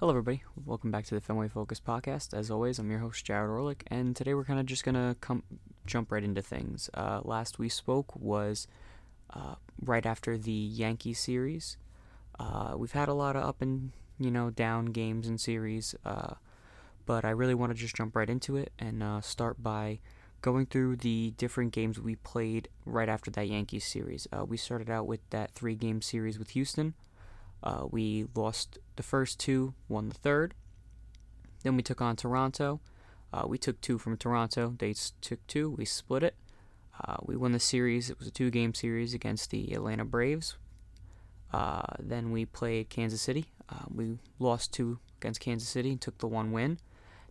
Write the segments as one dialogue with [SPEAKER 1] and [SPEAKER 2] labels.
[SPEAKER 1] Hello, everybody. Welcome back to the Fenway Focus podcast. As always, I'm your host, Jared Orlick, and today we're kind of just gonna come jump right into things. Uh, last we spoke was uh, right after the Yankee series. Uh, we've had a lot of up and you know down games and series, uh, but I really want to just jump right into it and uh, start by going through the different games we played right after that Yankees series. Uh, we started out with that three-game series with Houston. Uh, we lost the first two, won the third. Then we took on Toronto. Uh, we took two from Toronto. They took two. We split it. Uh, we won the series. It was a two game series against the Atlanta Braves. Uh, then we played Kansas City. Uh, we lost two against Kansas City and took the one win.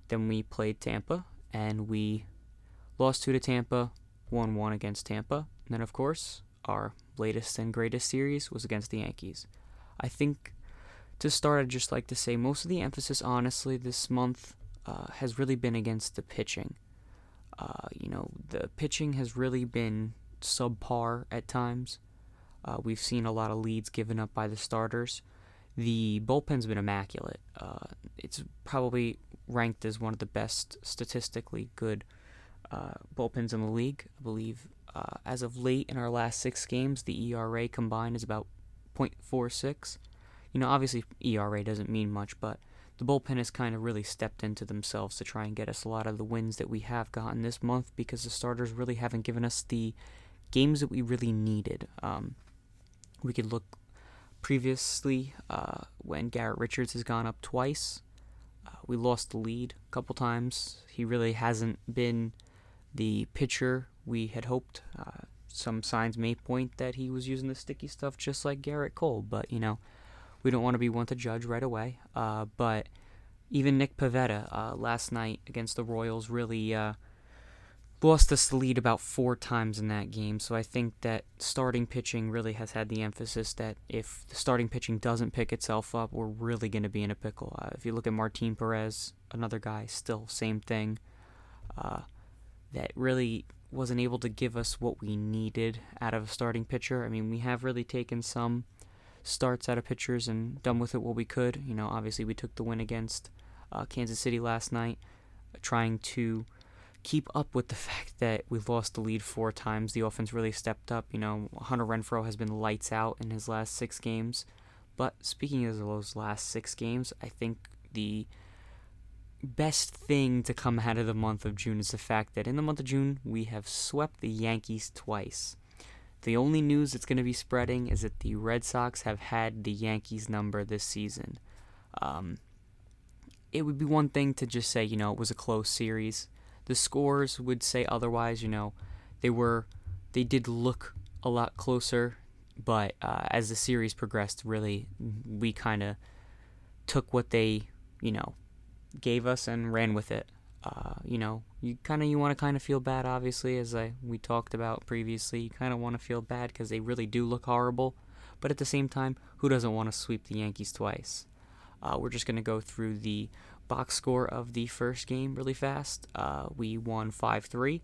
[SPEAKER 1] Then we played Tampa and we lost two to Tampa, won one against Tampa. And then, of course, our latest and greatest series was against the Yankees. I think to start, I'd just like to say most of the emphasis, honestly, this month uh, has really been against the pitching. Uh, you know, the pitching has really been subpar at times. Uh, we've seen a lot of leads given up by the starters. The bullpen's been immaculate. Uh, it's probably ranked as one of the best statistically good uh, bullpens in the league. I believe uh, as of late in our last six games, the ERA combined is about 0.46. You know, obviously ERA doesn't mean much, but the bullpen has kind of really stepped into themselves to try and get us a lot of the wins that we have gotten this month because the starters really haven't given us the games that we really needed. Um, we could look previously uh, when Garrett Richards has gone up twice. Uh, we lost the lead a couple times. He really hasn't been the pitcher we had hoped. Uh, some signs may point that he was using the sticky stuff just like Gerrit Cole, but you know, we don't want to be one to judge right away. Uh, but even Nick Pivetta uh, last night against the Royals really uh, lost us the lead about four times in that game. So I think that starting pitching really has had the emphasis that if the starting pitching doesn't pick itself up, we're really going to be in a pickle. Uh, if you look at Martin Perez, another guy, still same thing. Uh, that really wasn't able to give us what we needed out of a starting pitcher. I mean, we have really taken some starts out of pitchers and done with it what we could. You know, obviously we took the win against uh, Kansas City last night, trying to keep up with the fact that we lost the lead four times. The offense really stepped up. You know, Hunter Renfroe has been lights out in his last six games. But speaking of those last six games, I think the best thing to come out of the month of June is the fact that in the month of June we have swept the Yankees twice. The only news that's going to be spreading is that the Red Sox have had the Yankees number this season. Um, it would be one thing to just say, you know, it was a close series. The scores would say otherwise, you know, they were, they did look a lot closer, but uh, as the series progressed, really, we kind of took what they, you know, gave us and ran with it. Uh, you know, you kind of you want to kind of feel bad, obviously, as I we talked about previously. You kind of want to feel bad because they really do look horrible, but at the same time, who doesn't want to sweep the Yankees twice? Uh, we're just gonna go through the box score of the first game really fast. Uh, we won five three.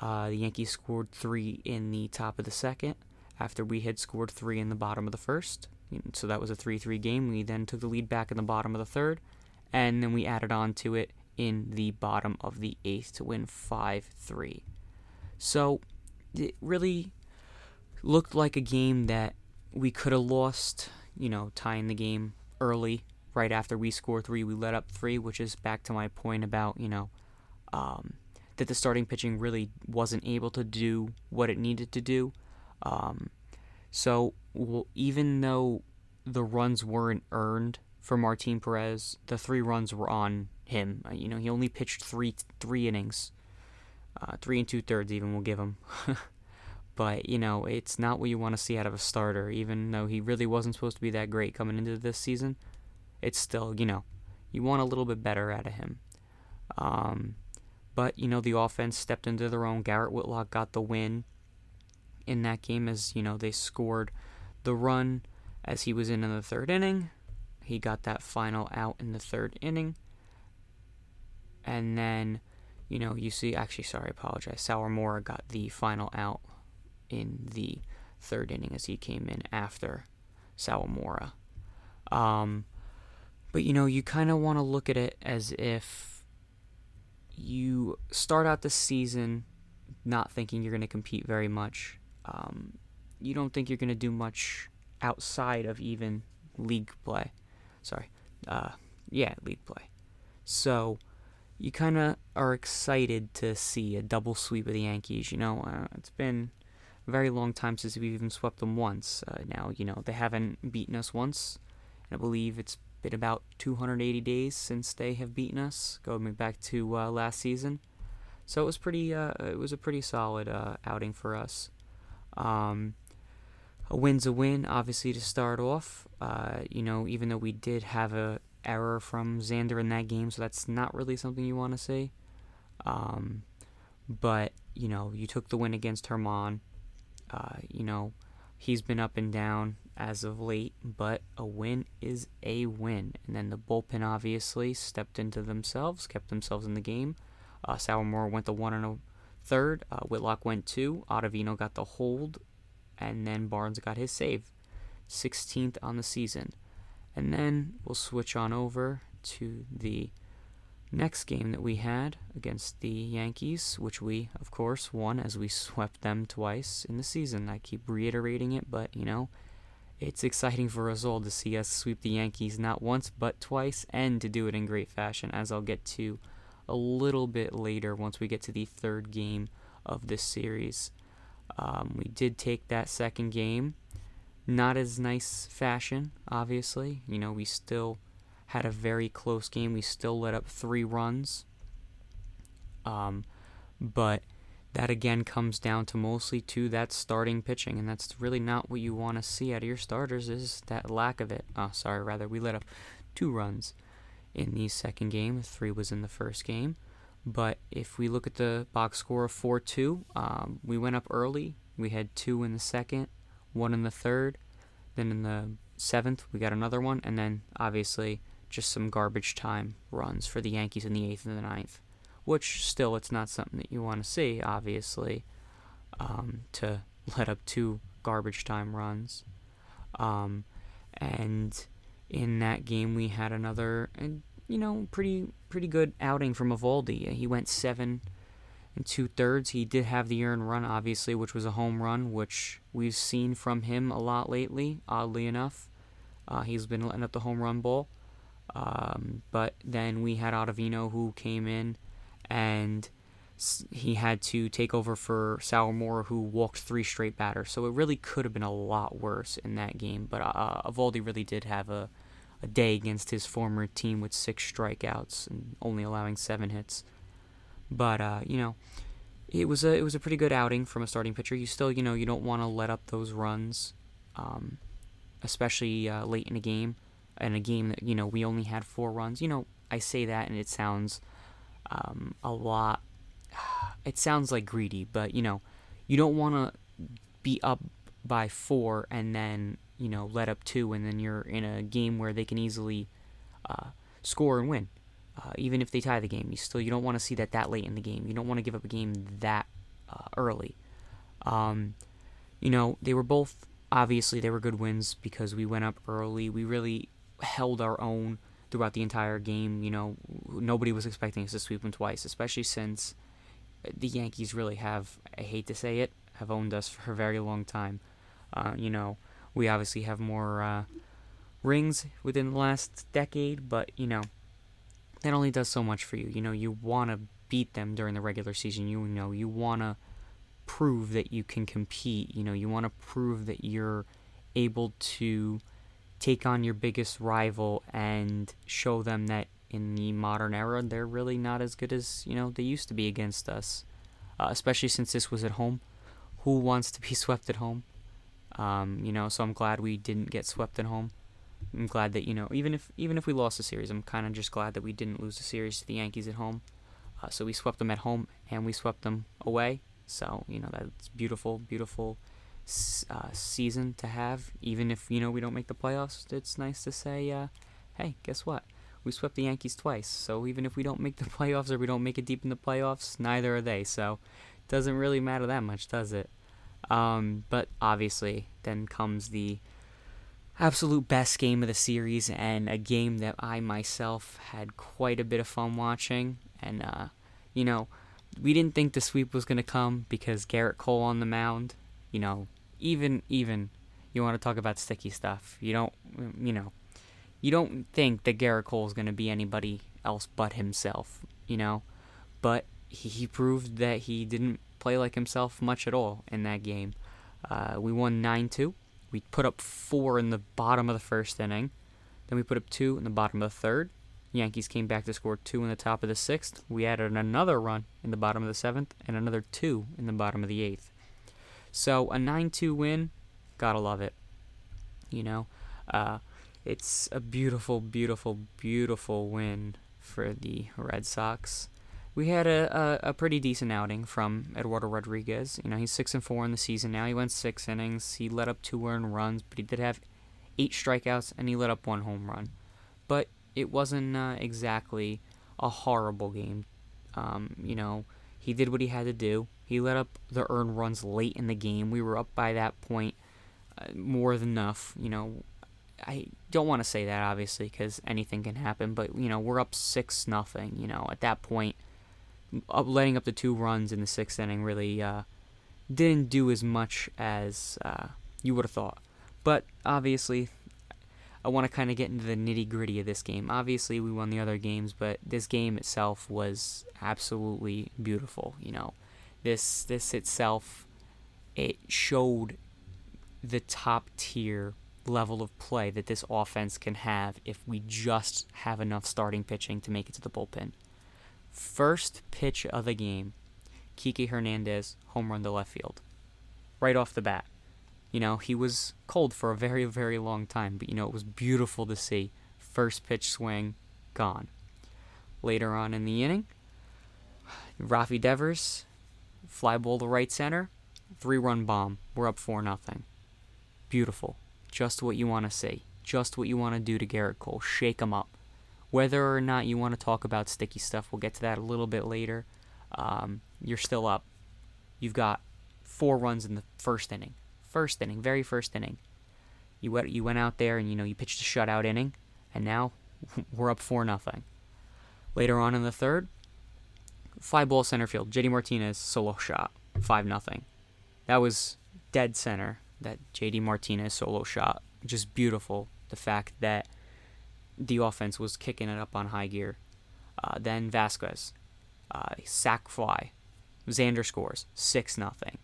[SPEAKER 1] Uh, the Yankees scored three in the top of the second after we had scored three in the bottom of the first. So that was a 3 3 game. We then took the lead back in the bottom of the third and then we added on to it in the bottom of the eighth to win 5 3. So it really looked like a game that we could have lost, you know, tying the game early. Right after we score three, we let up three, which is back to my point about, you know, um, that the starting pitching really wasn't able to do what it needed to do. Um, so well, even though the runs weren't earned for Martin Perez. The three runs were on him. Uh, you know, he only pitched three three innings, uh, three and two thirds. Even we'll give him. but you know, it's not what you want to see out of a starter. Even though he really wasn't supposed to be that great coming into this season, it's still you know, you want a little bit better out of him. Um, but you know, the offense stepped into their own. Garrett Whitlock got the win in that game as you know they scored the run as he was in in the third inning he got that final out in the third inning. And then, you know, you see, actually, sorry, I apologize. Sawamura got the final out in the third inning as he came in after Sawamura. Um, But you know, you kind of want to look at it as if you start out the season not thinking you're going to compete very much. Um, you don't think you're going to do much outside of even league play. Sorry. Uh, yeah, league play. So you kind of are excited to see a double sweep of the Yankees. You know, uh, it's been a very long time since we've even swept them once. Uh, now, you know, they haven't beaten us once. And I believe it's been about 280 days since they have beaten us, going back to uh, last season. So it was pretty. Uh, it was a pretty solid uh, outing for us. Um, a win's a win, obviously to start off. Uh, you know, even though we did have a error from Xander in that game, so that's not really something you want to see. Um, but you know, you took the win against Germán. Uh, you know, he's been up and down as of late, but a win is a win. And then the bullpen obviously stepped into themselves, kept themselves in the game. Uh, Sawamura went the one and a third. Uh, Whitlock went two. Ottavino got the hold, and then Barnes got his save. 16th on the season. And then we'll switch on over to the next game that we had against the Yankees, which we, of course, won as we swept them twice in the season. I keep reiterating it, but you know, it's exciting for us all to see us sweep the Yankees not once but twice and to do it in great fashion, as I'll get to a little bit later once we get to the third game of this series. Um, we did take that second game not as nice fashion, obviously. You know, we still had a very close game. We still let up three runs. Um, but that again comes down to mostly to that starting pitching, and that's really not what you want to see out of your starters. Is that lack of it? Oh, sorry. Rather, we let up two runs in the second game. Three was in the first game. But if we look at the box score of 4 2, um, we went up early. We had two in the second, one in the third. Then in the seventh, we got another one. And then obviously just some garbage time runs for the Yankees in the eighth and the ninth. Which still, it's not something that you want to see, obviously, um, to let up two garbage time runs. Um, and in that game, we had another, you know, pretty pretty good outing from Eovaldi. He went seven and two thirds. He did have the earned run, obviously, which was a home run, which we've seen from him a lot lately, oddly enough. Uh, he's been letting up the home run ball. Um, but then we had Ottavino who came in and he had to take over for Sawamura, who walked three straight batters. So it really could have been a lot worse in that game. But uh, Eovaldi really did have a, a day against his former team with six strikeouts and only allowing seven hits. But uh, you know, it was a it was a pretty good outing from a starting pitcher. You still you know you don't want to let up those runs, um, especially uh, late in a game, in a game that you know we only had four runs. You know, I say that and it sounds um, a lot. It sounds like greedy, but you know, you don't want to be up by four and then you know let up two, and then you're in a game where they can easily uh, score and win. Uh, even if they tie the game, you still you don't want to see that that late in the game. You don't want to give up a game that uh, early. Um, you know, they were both obviously they were good wins because we went up early. We really held our own throughout the entire game. You know, nobody was expecting us to sweep them twice, especially since the Yankees really have, I hate to say it, have owned us for a very long time. Uh, you know, we obviously have more uh, rings within the last decade, but, you know, that only does so much for you. You know, you want to beat them during the regular season. You know, you want to prove that you can compete. You know, you want to prove that you're able to take on your biggest rival and show them that in the modern era they're really not as good as you know they used to be against us. Uh, especially since this was at home. Who wants to be swept at home? Um, you know, so I'm glad we didn't get swept at home. I'm glad that you know even if even if we lost the series, I'm kind of just glad that we didn't lose the series to the Yankees at home. Uh, so we swept them at home and we swept them away. So you know that's beautiful, beautiful uh, season to have. Even if you know we don't make the playoffs, it's nice to say, uh, hey, guess what? We swept the Yankees twice. So even if we don't make the playoffs or we don't make it deep in the playoffs, neither are they. So it doesn't really matter that much, does it? Um, but obviously, then comes the absolute best game of the series and a game that I myself had quite a bit of fun watching. And, uh, you know, we didn't think the sweep was going to come because Gerrit Cole on the mound, you know, even, even, you want to talk about sticky stuff. You don't, you know, you don't think that Gerrit Cole is going to be anybody else but himself, you know, but he, he proved that he didn't play like himself much at all in that game. Uh, we won 9 2. We put up four in the bottom of the first inning. Then we put up two in the bottom of the third. Yankees came back to score two in the top of the sixth. We added another run in the bottom of the seventh and another two in the bottom of the eighth. So a 9 2 win, gotta love it. You know, uh, it's a beautiful, beautiful, beautiful win for the Red Sox we had a, a, a, pretty decent outing from Eduardo Rodriguez. You know, he's six and four in the season now. He went six innings. He let up two earned runs, but he did have eight strikeouts and he let up one home run. But it wasn't uh, exactly a horrible game. Um, you know, he did what he had to do. He let up the earned runs late in the game. We were up by that point uh, more than enough. You know, I don't want to say that obviously because anything can happen, but you know we're up six nothing. You know, at that point up, letting up the two runs in the sixth inning really uh, didn't do as much as uh, you would have thought. But obviously, I want to kind of get into the nitty gritty of this game. Obviously, we won the other games, but this game itself was absolutely beautiful. You know, this this itself it showed the top tier level of play that this offense can have if we just have enough starting pitching to make it to the bullpen. First pitch of the game, Kiki Hernandez home run to left field. Right off the bat. You know, he was cold for a very, very long time, but you know, it was beautiful to see. First pitch swing, gone. Later on in the inning, Rafi Devers, fly ball to right center, three run bomb. We're up 4 nothing. Beautiful. Just what you want to see. Just what you want to do to Gerrit Cole. Shake him up. Whether or not you want to talk about sticky stuff, we'll get to that a little bit later. Um, you're still up. You've got four runs in the first inning. First inning, very first inning. You went you went out there and you know you pitched a shutout inning, and now we're up four nothing. Later on in the third, fly ball center field. JD Martinez solo shot, five nothing. That was dead center. That JD Martinez solo shot, just beautiful. The fact that the offense was kicking it up on high gear. Uh, then Vázquez, uh, sac fly. Xander scores six nothing.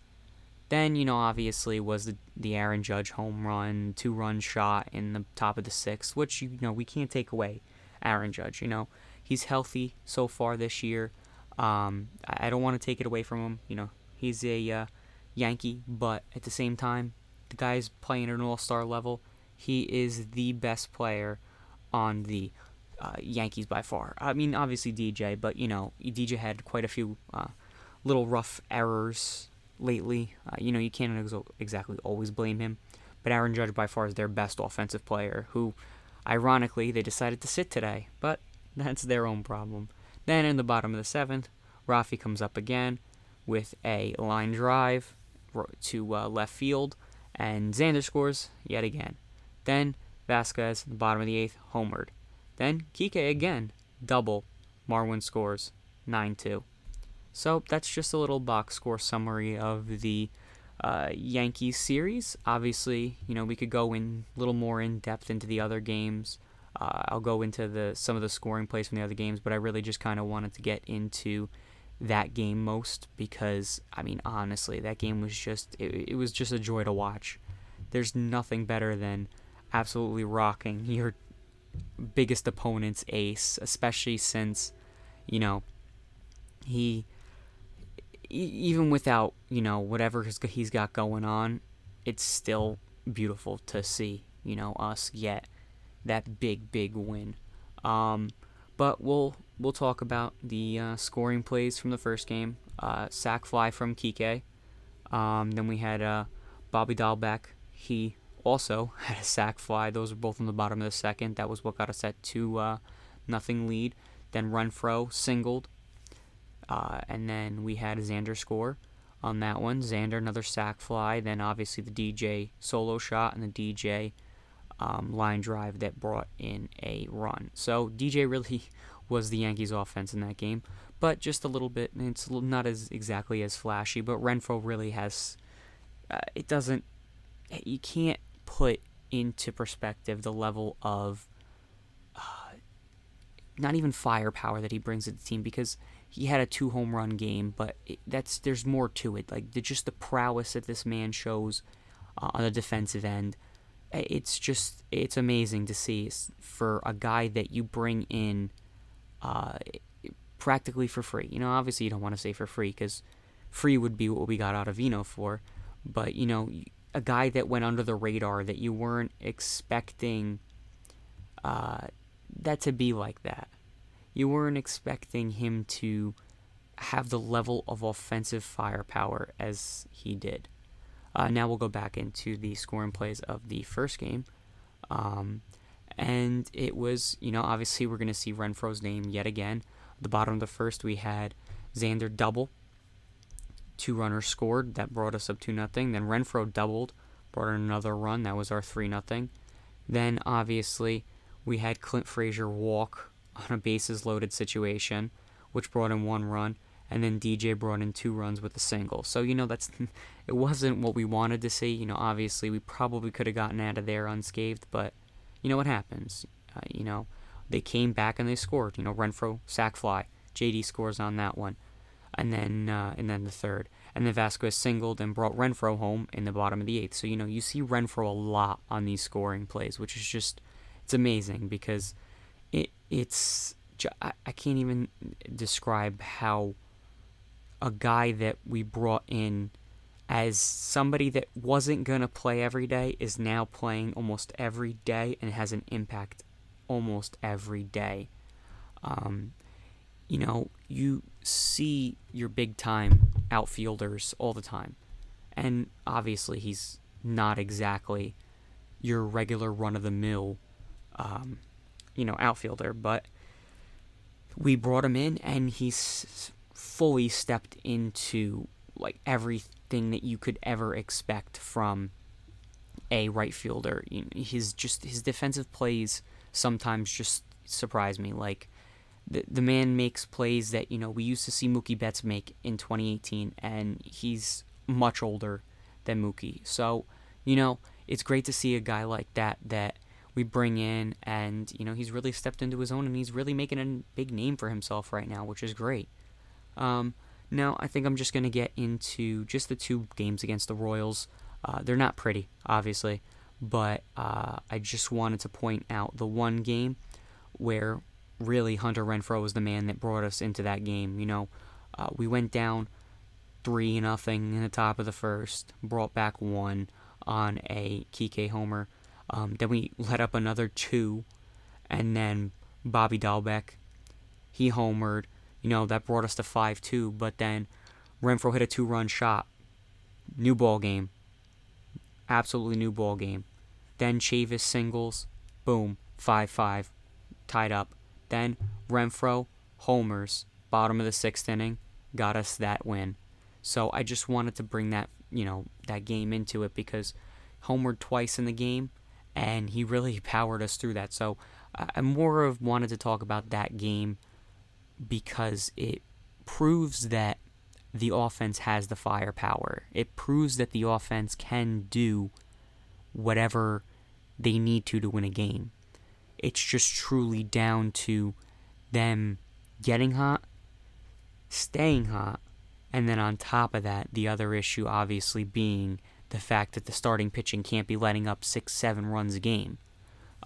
[SPEAKER 1] Then you know obviously was the the Aaron Judge home run, two run shot in the top of the sixth, which you know we can't take away. Aaron Judge, you know he's healthy so far this year. Um, I, I don't want to take it away from him. You know he's a uh, Yankee, but at the same time, the guy's playing at an All Star level. He is the best player on the uh, Yankees by far. I mean, obviously DJ, but you know, DJ had quite a few uh, little rough errors lately. Uh, you know, you can't ex- exactly always blame him, but Aaron Judge by far is their best offensive player. Who, ironically, they decided to sit today, but that's their own problem. Then in the bottom of the seventh, Rafi comes up again with a line drive to uh, left field, and Xander scores yet again. Then Vázquez, the bottom of the eighth, homered. Then Kike again, double. Marwin scores 9 2. So that's just a little box score summary of the uh, Yankees series. Obviously, you know, we could go in a little more in depth into the other games. Uh, I'll go into the some of the scoring plays from the other games, but I really just kind of wanted to get into that game most because I mean honestly, that game was just it, it was just a joy to watch. There's nothing better than absolutely rocking your biggest opponent's ace, especially since, you know, he, even without, you know, whatever he's got going on, it's still beautiful to see, you know, us get that big, big win. Um, but we'll we'll talk about the uh, scoring plays from the first game. Uh, sac fly from Kike. Um, then we had uh, Bobby Dalbec. He also had a sac fly. Those were both in the bottom of the second. That was what got us at two uh, nothing lead. Then Renfroe singled, uh, and then we had Xander score on that one. Xander another sac fly. Then obviously the DJ solo shot and the DJ um, line drive that brought in a run. So DJ really was the Yankees' offense in that game, but just a little bit. It's not as exactly as flashy, but Renfroe really has. Uh, it doesn't. You can't put into perspective the level of. Uh, not even firepower that he brings to the team because he had a two home run game, but it, that's there's more to it. Like the, just the prowess that this man shows uh, on the defensive end it's just it's amazing to see for a guy that you bring in uh, practically for free. You know, obviously you don't want to say for free because free would be what we got Ottavino for, but you know, a guy that went under the radar that you weren't expecting uh, that to be like that. You weren't expecting him to have the level of offensive firepower as he did. Uh, now we'll go back into the scoring plays of the first game. Um, and it was, you know, obviously we're going to see Renfroe's name yet again. At the bottom of the first, we had Xander double. Two runners scored. That brought us up 2 nothing. Then Renfroe doubled, brought in another run. That was our 3 nothing. Then, obviously, we had Clint Frazier walk on a bases loaded situation, which brought in one run and then DJ brought in two runs with a single. So you know that's it wasn't what we wanted to see. You know, obviously we probably could have gotten out of there unscathed, but you know what happens. Uh, you know, they came back and they scored. You know, Renfroe sac fly, JD scores on that one, and then uh, and then the third, and then Vázquez singled and brought Renfroe home in the bottom of the eighth. So you know you see Renfroe a lot on these scoring plays, which is just it's amazing because it it's I, I can't even describe how a guy that we brought in as somebody that wasn't to play every day is now playing almost every day and has an impact almost every day. Um, you know, you see your big time outfielders all the time. And obviously, he's not exactly your regular run of the mill, um, you know, outfielder, but we brought him in and he's fully stepped into like everything that you could ever expect from a right fielder. His just his defensive plays sometimes just surprise me. Like the the man makes plays that you know we used to see Mookie Betts make in 2018, and he's much older than Mookie. So you know it's great to see a guy like that that we bring in, and you know he's really stepped into his own, and he's really making a big name for himself right now, which is great. Um, now, I think I'm just going to get into just the two games against the Royals. Uh, they're not pretty, obviously, but uh, I just wanted to point out the one game where really Hunter Renfroe was the man that brought us into that game. You know, uh, we went down three nothing in the top of the first, brought back one on a Kike homer. Um, then we let up another two, and then Bobby Dalbec, he homered. You know, that brought us to 5 2, but then Renfroe hit a two run shot. New ball game. Absolutely new ball game. Then Chavis singles. Boom. 5 5. Tied up. Then Renfroe homers. Bottom of the sixth inning. Got us that win. So I just wanted to bring that, you know, that game into it because homered twice in the game and he really powered us through that. So I more of wanted to talk about that game because it proves that the offense has the firepower. It proves that the offense can do whatever they need to to win a game. It's just truly down to them getting hot, staying hot, and then on top of that, the other issue obviously being the fact that the starting pitching can't be letting up six, seven runs a game.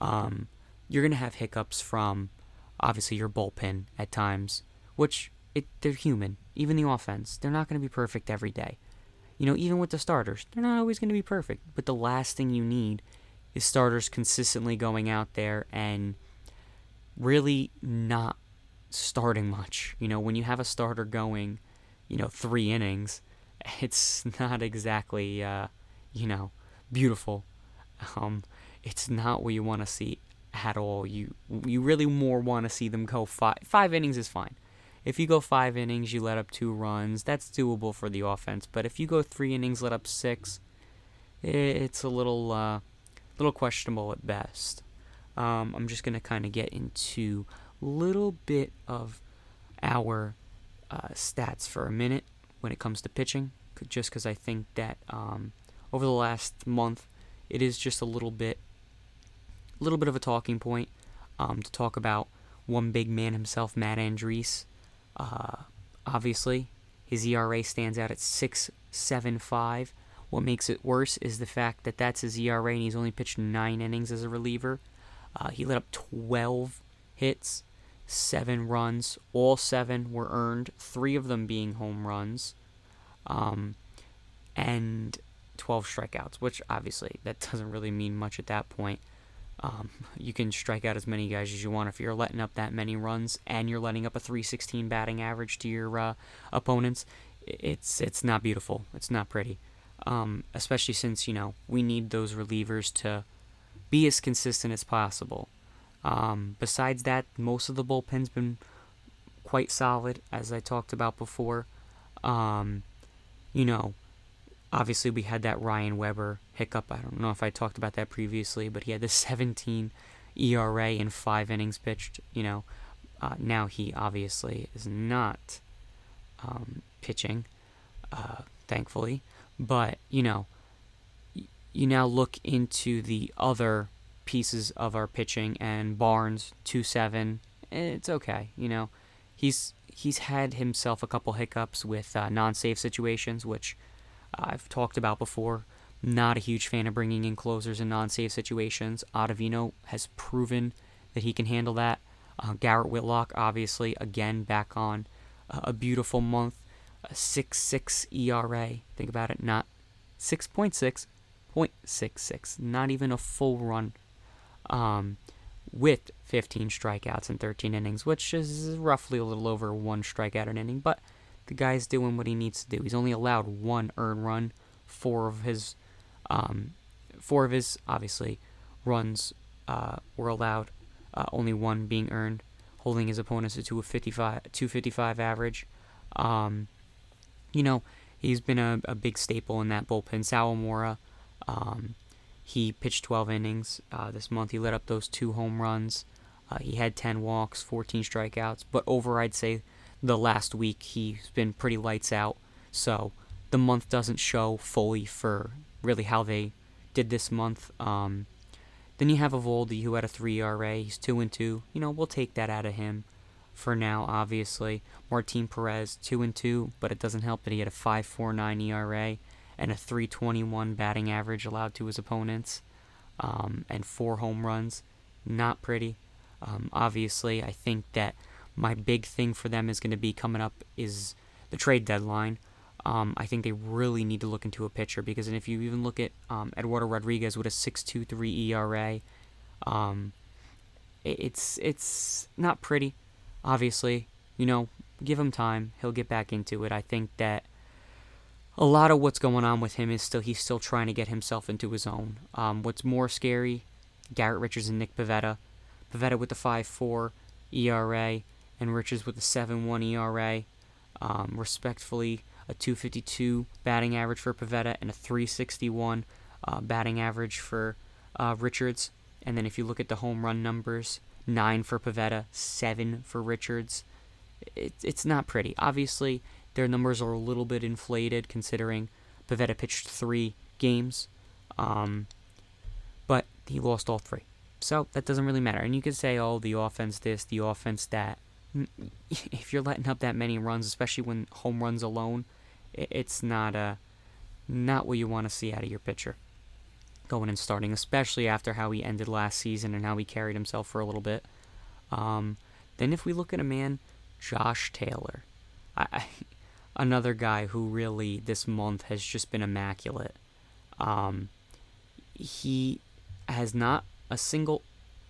[SPEAKER 1] Um, you're going to have hiccups from obviously your bullpen at times, which it, they're human. Even the offense, they're not going to be perfect every day. You know, even with the starters, they're not always going to be perfect. But the last thing you need is starters consistently going out there and really not starting much. You know, when you have a starter going, you know, three innings, it's not exactly, uh, you know, beautiful. Um, it's not what you want to see at all. You you really more want to see them go five five innings is fine. If you go five innings, you let up two runs. That's doable for the offense. But if you go three innings, let up six, it's a little uh, little questionable at best. Um, I'm just gonna kind of get into a little bit of our uh, stats for a minute when it comes to pitching, just because I think that um, over the last month, it is just a little bit, a little bit of a talking point um, to talk about one big man himself, Matt Andriese. Uh, obviously, his ERA stands out at 6.75. What makes it worse is the fact that that's his ERA and he's only pitched nine innings as a reliever. Uh, he let up 12 hits, seven runs. All seven were earned, three of them being home runs, um, and 12 strikeouts, which obviously that doesn't really mean much at that point. Um, you can strike out as many guys as you want if you're letting up that many runs and you're letting up a 316 batting average to your uh, opponents. It's it's not beautiful. It's not pretty, um, especially since you know we need those relievers to be as consistent as possible. Um, besides that, most of the bullpen's been quite solid, as I talked about before. Um, you know, obviously we had that Ryan Weber hiccup. I don't know if I talked about that previously, but he had the 17 ERA in five innings pitched. You know, uh, now he obviously is not um, pitching, uh, thankfully. But you know, you now look into the other pieces of our pitching, and Barnes two seven. It's okay, you know. He's he's had himself a couple hiccups with uh, non-save situations, which I've talked about before. Not a huge fan of bringing in closers in non-save situations. Ottavino has proven that he can handle that. Uh, Garrett Whitlock, obviously, again back on a beautiful month, a six six ERA. Think about it, not six point six, 0.66, not even a full run, um, with 15 strikeouts and 13 innings, which is roughly a little over one strikeout an inning. But the guy's doing what he needs to do. He's only allowed one earned run. Four of his, um, four of his obviously runs uh, were allowed. Uh, only one being earned, holding his opponents to a 55, 255 average. Um, you know, he's been a, a big staple in that bullpen. Sawamura um, he pitched 12 innings uh, this month. He let up those two home runs. Uh, he had 10 walks, 14 strikeouts. But over, I'd say the last week he's been pretty lights out. So the month doesn't show fully for really how they did this month. Um, then you have Eovaldi who had a 3 ERA. He's 2 and 2. You know, we'll take that out of him for now, obviously. Martin Perez, 2 and 2, but it doesn't help that he had a 5.49 ERA and a 321 batting average allowed to his opponents, um, and four home runs. Not pretty. Um, obviously, I think that my big thing for them is going to be coming up is the trade deadline. Um, I think they really need to look into a pitcher because, and if you even look at um, Eduardo Rodriguez with a 6.23 ERA, um, it's it's not pretty. Obviously, you know, give him time; he'll get back into it. I think that a lot of what's going on with him is still he's still trying to get himself into his own. Um, what's more scary, Garrett Richards and Nick Pivetta. Pivetta with the 5.4 ERA and Richards with the 7.1 ERA. Um, respectfully, a 252 batting average for Pivetta and a 361 uh, batting average for uh, Richards. And then if you look at the home run numbers, nine for Pivetta, seven for Richards. It, it's not pretty. Obviously, their numbers are a little bit inflated considering Pivetta pitched three games, um, but he lost all three. So that doesn't really matter. And you could say, oh, the offense this, the offense that. If you're letting up that many runs, especially when home runs alone, it's not a not what you want to see out of your pitcher going and starting, especially after how he ended last season and how he carried himself for a little bit. Um, then if we look at a man, Josh Taylor, I, another guy who really this month has just been immaculate. Um, he has not a single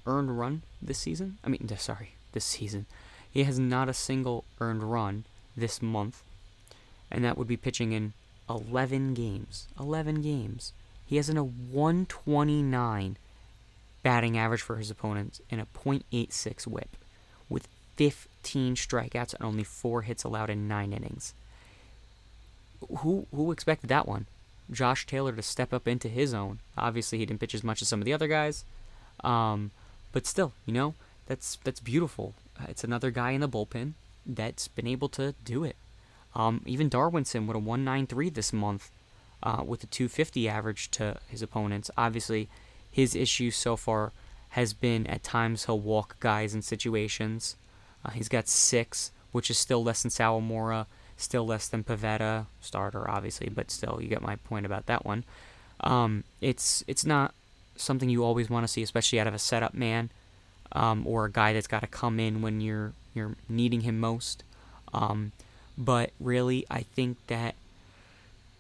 [SPEAKER 1] earned run this season. I mean, sorry, this season. He has not a single earned run this month, and that would be pitching in 11 games. 11 games. He has a 129 batting average for his opponents and a .86 whip with 15 strikeouts and only 4 hits allowed in 9 innings who who expected that one? Josh Taylor to step up into his own. Obviously, he didn't pitch as much as some of the other guys, um, but still, you know, that's that's beautiful. It's another guy in the bullpen that's been able to do it. Um, even Darwinzon with a 193 this month, uh, with a 250 average to his opponents. Obviously, his issue so far has been at times he'll walk guys in situations. Uh, he's got six, which is still less than Sawamura, still less than Pivetta, starter obviously, but still you get my point about that one. Um, it's it's not something you always want to see, especially out of a setup man um, or a guy that's got to come in when you're you're needing him most. Um, but really, I think that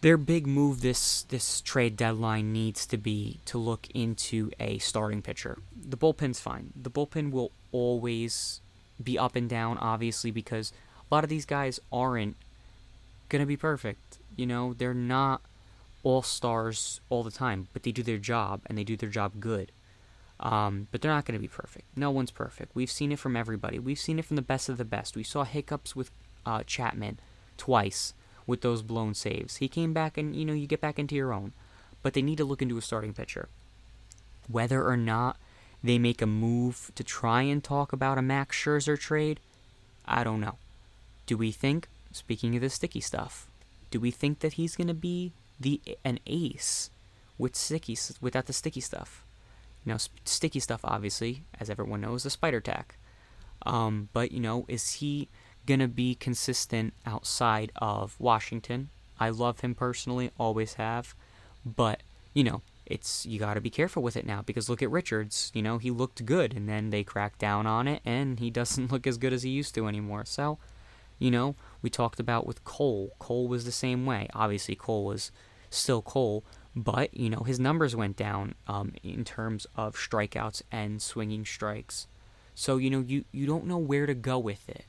[SPEAKER 1] their big move this this trade deadline needs to be to look into a starting pitcher. The bullpen's fine. The bullpen will always be up and down, obviously, because a lot of these guys aren't gonna be perfect. You know, they're not all stars all the time, but they do their job and they do their job good. Um, but they're not going to be perfect. No one's perfect. We've seen it from everybody. We've seen it from the best of the best. We saw hiccups with uh, Chapman twice with those blown saves. He came back and, you know, you get back into your own. But they need to look into a starting pitcher. Whether or not they make a move to try and talk about a Max Scherzer trade, I don't know. Do we think, speaking of the sticky stuff, do we think that he's going to be the an ace with sticky without the sticky stuff? You know, sticky stuff obviously, as everyone knows, the spider tack. Um, but you know, is he going to be consistent outside of Washington. I love him personally, always have. But, you know, it's you got to be careful with it now because look at Richards, you know, he looked good and then they cracked down on it and he doesn't look as good as he used to anymore. So, you know, we talked about with Cole. Cole was the same way. Obviously, Cole was still Cole, but, you know, his numbers went down um, in terms of strikeouts and swinging strikes. So, you know, you, you don't know where to go with it.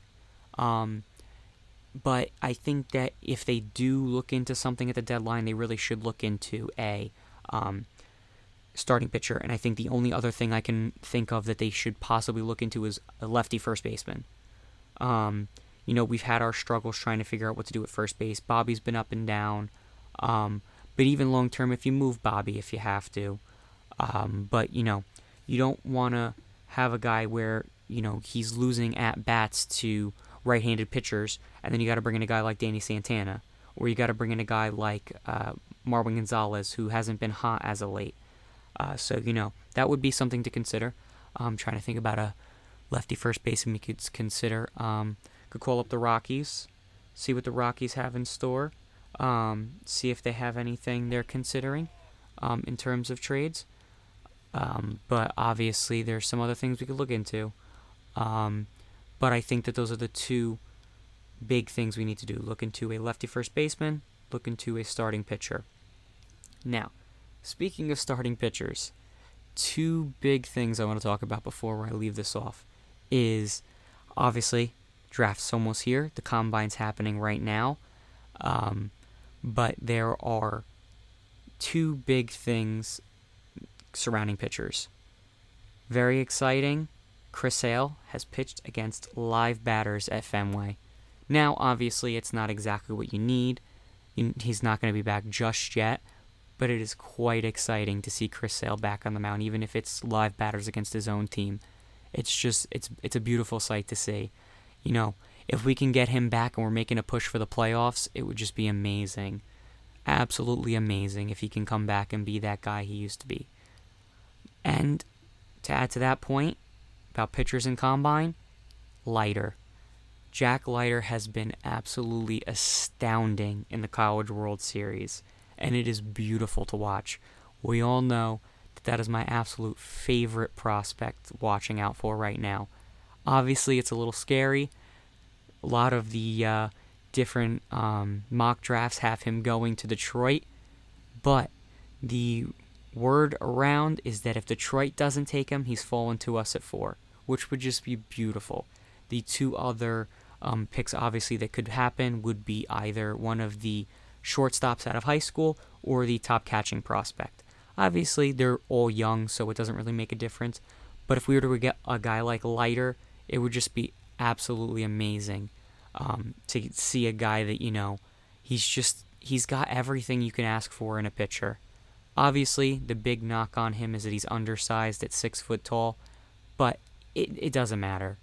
[SPEAKER 1] Um, but I think that if they do look into something at the deadline, they really should look into a um, starting pitcher. And I think the only other thing I can think of that they should possibly look into is a lefty first baseman. Um, you know, we've had our struggles trying to figure out what to do at first base. Bobby's been up and down. Um, but even long term, if you move Bobby, if you have to. Um, but, you know, you don't want to have a guy where, you know, he's losing at bats to right-handed pitchers, and then you got to bring in a guy like Danny Santana, or you got to bring in a guy like uh, Gonzalez, who hasn't been hot as of late. Uh, so you know that would be something to consider. I'm trying to think about a lefty first baseman we could consider. Um, could call up the Rockies, see what the Rockies have in store, um, see if they have anything they're considering um, in terms of trades. Um, but obviously, there's some other things we could look into. Um, but I think that those are the two big things we need to do look into a lefty first baseman, look into a starting pitcher. Now, speaking of starting pitchers, two big things I want to talk about before I leave this off is obviously draft's almost here, the combine's happening right now, um, but there are two big things surrounding pitchers. Very exciting Chris Sale has pitched against live batters at Fenway. Now, obviously, it's not exactly what you need. He's not going to be back just yet, but it is quite exciting to see Chris Sale back on the mound, even if it's live batters against his own team. It's just it's it's a beautiful sight to see. You know, if we can get him back and we're making a push for the playoffs, it would just be amazing. Absolutely amazing if he can come back and be that guy he used to be. And to add to that point, about pitchers in combine, Leiter. Jack Leiter has been absolutely astounding in the College World Series, and it is beautiful to watch. We all know that that is my absolute favorite prospect watching out for right now. Obviously, it's a little scary. A lot of the uh, different um, mock drafts have him going to Detroit, but the word around is that if Detroit doesn't take him, he's fallen to us at four which would just be beautiful. The two other um, picks, obviously, that could happen would be either one of the shortstops out of high school or the top catching prospect. Obviously, they're all young, so it doesn't really make a difference. But if we were to get a guy like Leiter, it would just be absolutely amazing um, to see a guy that, you know, he's just he's got everything you can ask for in a pitcher. Obviously, the big knock on him is that he's undersized at six foot tall, but it, it doesn't matter.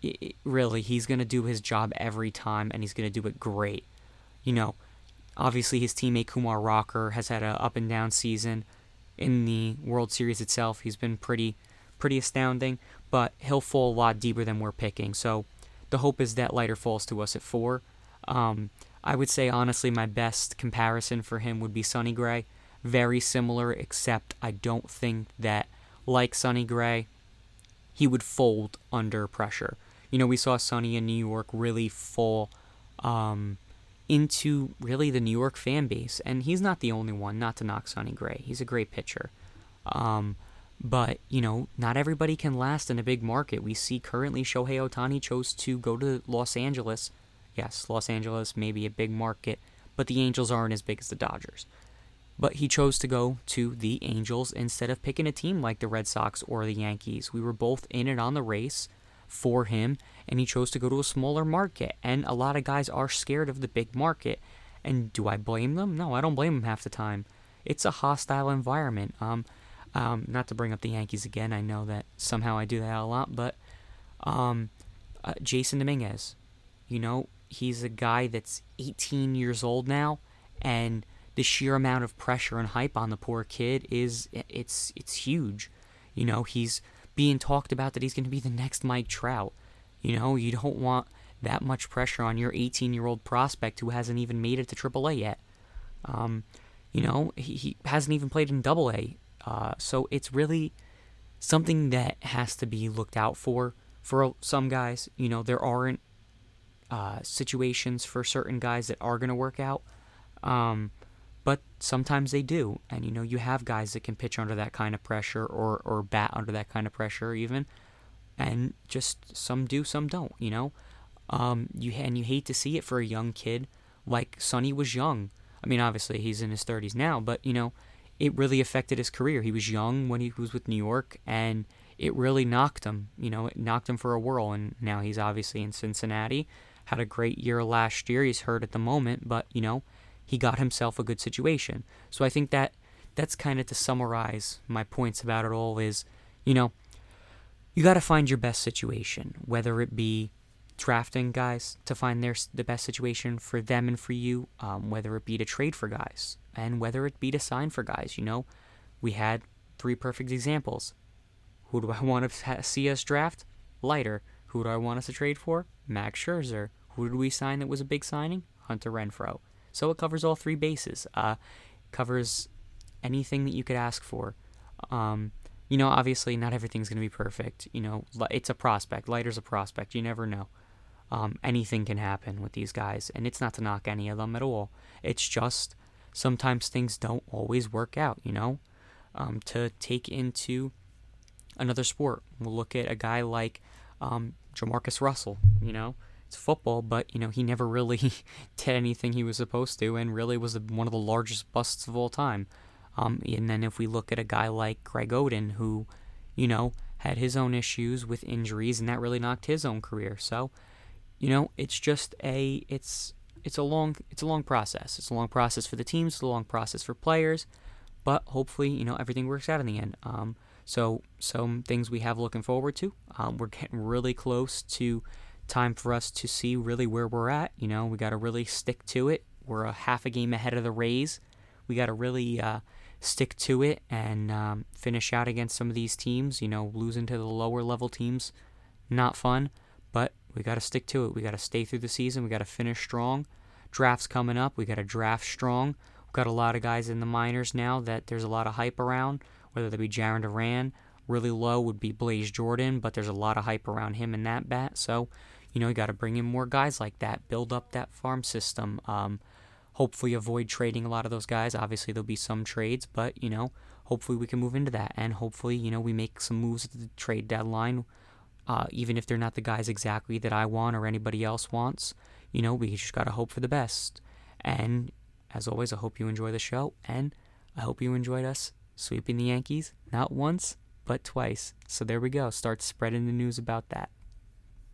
[SPEAKER 1] It, it, really, he's going to do his job every time, and he's going to do it great. You know, obviously, his teammate Kumar Rocker has had an up and down season. In the World Series itself, he's been pretty, pretty astounding, but he'll fall a lot deeper than we're picking. So the hope is that Leiter falls to us at four. Um, I would say, honestly, my best comparison for him would be Sonny Gray very similar, except I don't think that, like Sonny Gray, he would fold under pressure. You know, we saw Sonny in New York really fall um, into really the New York fan base, and he's not the only one. Not to knock Sonny Gray, he's a great pitcher. Um, but you know, not everybody can last in a big market. We see currently Shohei Ohtani chose to go to Los Angeles. Yes, Los Angeles may be a big market, but the Angels aren't as big as the Dodgers. But he chose to go to the Angels instead of picking a team like the Red Sox or the Yankees. We were both in it on the race for him, and he chose to go to a smaller market. And a lot of guys are scared of the big market. And do I blame them? No, I don't blame them half the time. It's a hostile environment. Um, um, not to bring up the Yankees again. I know that somehow I do that a lot, but um, uh, Jasson Dominguez, you know, he's a guy that's 18 years old now, and the sheer amount of pressure and hype on the poor kid is it's it's huge. You know, he's being talked about that he's going to be the next Mike Trout. You know, you don't want that much pressure on your 18-year-old prospect who hasn't even made it to AAA yet. Um, you know, he, he hasn't even played in Double A. Uh, so it's really something that has to be looked out for for some guys. You know, there aren't uh, situations for certain guys that are going to work out. Um, but sometimes they do. And you know, you have guys that can pitch under that kind of pressure or or bat under that kind of pressure even. And just some do, some don't, you know. Um, you and you hate to see it for a young kid like Sonny was young. I mean, obviously he's in his 30s now, but you know, it really affected his career. He was young when he was with New York and it really knocked him, you know, it knocked him for a whirl and now he's obviously in Cincinnati. Had a great year last year. He's hurt at the moment, but you know, he got himself a good situation. So I think that that's kind of to summarize my points about it all is, you know, you got to find your best situation, whether it be drafting guys to find their the best situation for them and for you, um, whether it be to trade for guys, and whether it be to sign for guys. You know, we had three perfect examples. Who do I want to see us draft? Leiter. Who do I want us to trade for? Max Scherzer. Who did we sign that was a big signing? Hunter Renfroe. So it covers all three bases. Uh, covers anything that you could ask for. Um, you know, obviously, not everything's going to be perfect. You know, it's a prospect. Leiter's a prospect. You never know. Um, anything can happen with these guys, and it's not to knock any of them at all. It's just sometimes things don't always work out. You know, um, to take into another sport, we'll look at a guy like um, JaMarcus Russell. You know, it's football, but you know he never really did anything he was supposed to, and really was one of the largest busts of all time. Um, and then if we look at a guy like Greg Oden, who, you know, had his own issues with injuries, and that really knocked his own career. So, you know, it's just a it's it's a long it's a long process. It's a long process for the teams. It's a long process for players, but hopefully, you know, everything works out in the end. Um, so some things we have looking forward to. Um, we're getting really close to time for us to see really where we're at. You know, we got to really stick to it. We're a half a game ahead of the Rays. We got to really uh, stick to it and um, finish out against some of these teams. You know, losing to the lower level teams, not fun, but we got to stick to it. We got to stay through the season. We got to finish strong. Drafts coming up. We got to draft strong. We've got a lot of guys in the minors now that there's a lot of hype around, whether they be Jarren Duran. Really low would be Blaze Jordan, but there's a lot of hype around him in that bat. So you know, you got to bring in more guys like that, build up that farm system. Um, hopefully, avoid trading a lot of those guys. Obviously, there'll be some trades, but you know, hopefully we can move into that, and hopefully, you know, we make some moves at the trade deadline, uh, even if they're not the guys exactly that I want or anybody else wants. You know, we just gotta hope for the best. And as always, I hope you enjoy the show, and I hope you enjoyed us sweeping the Yankees not once but twice. So there we go. Start spreading the news about that.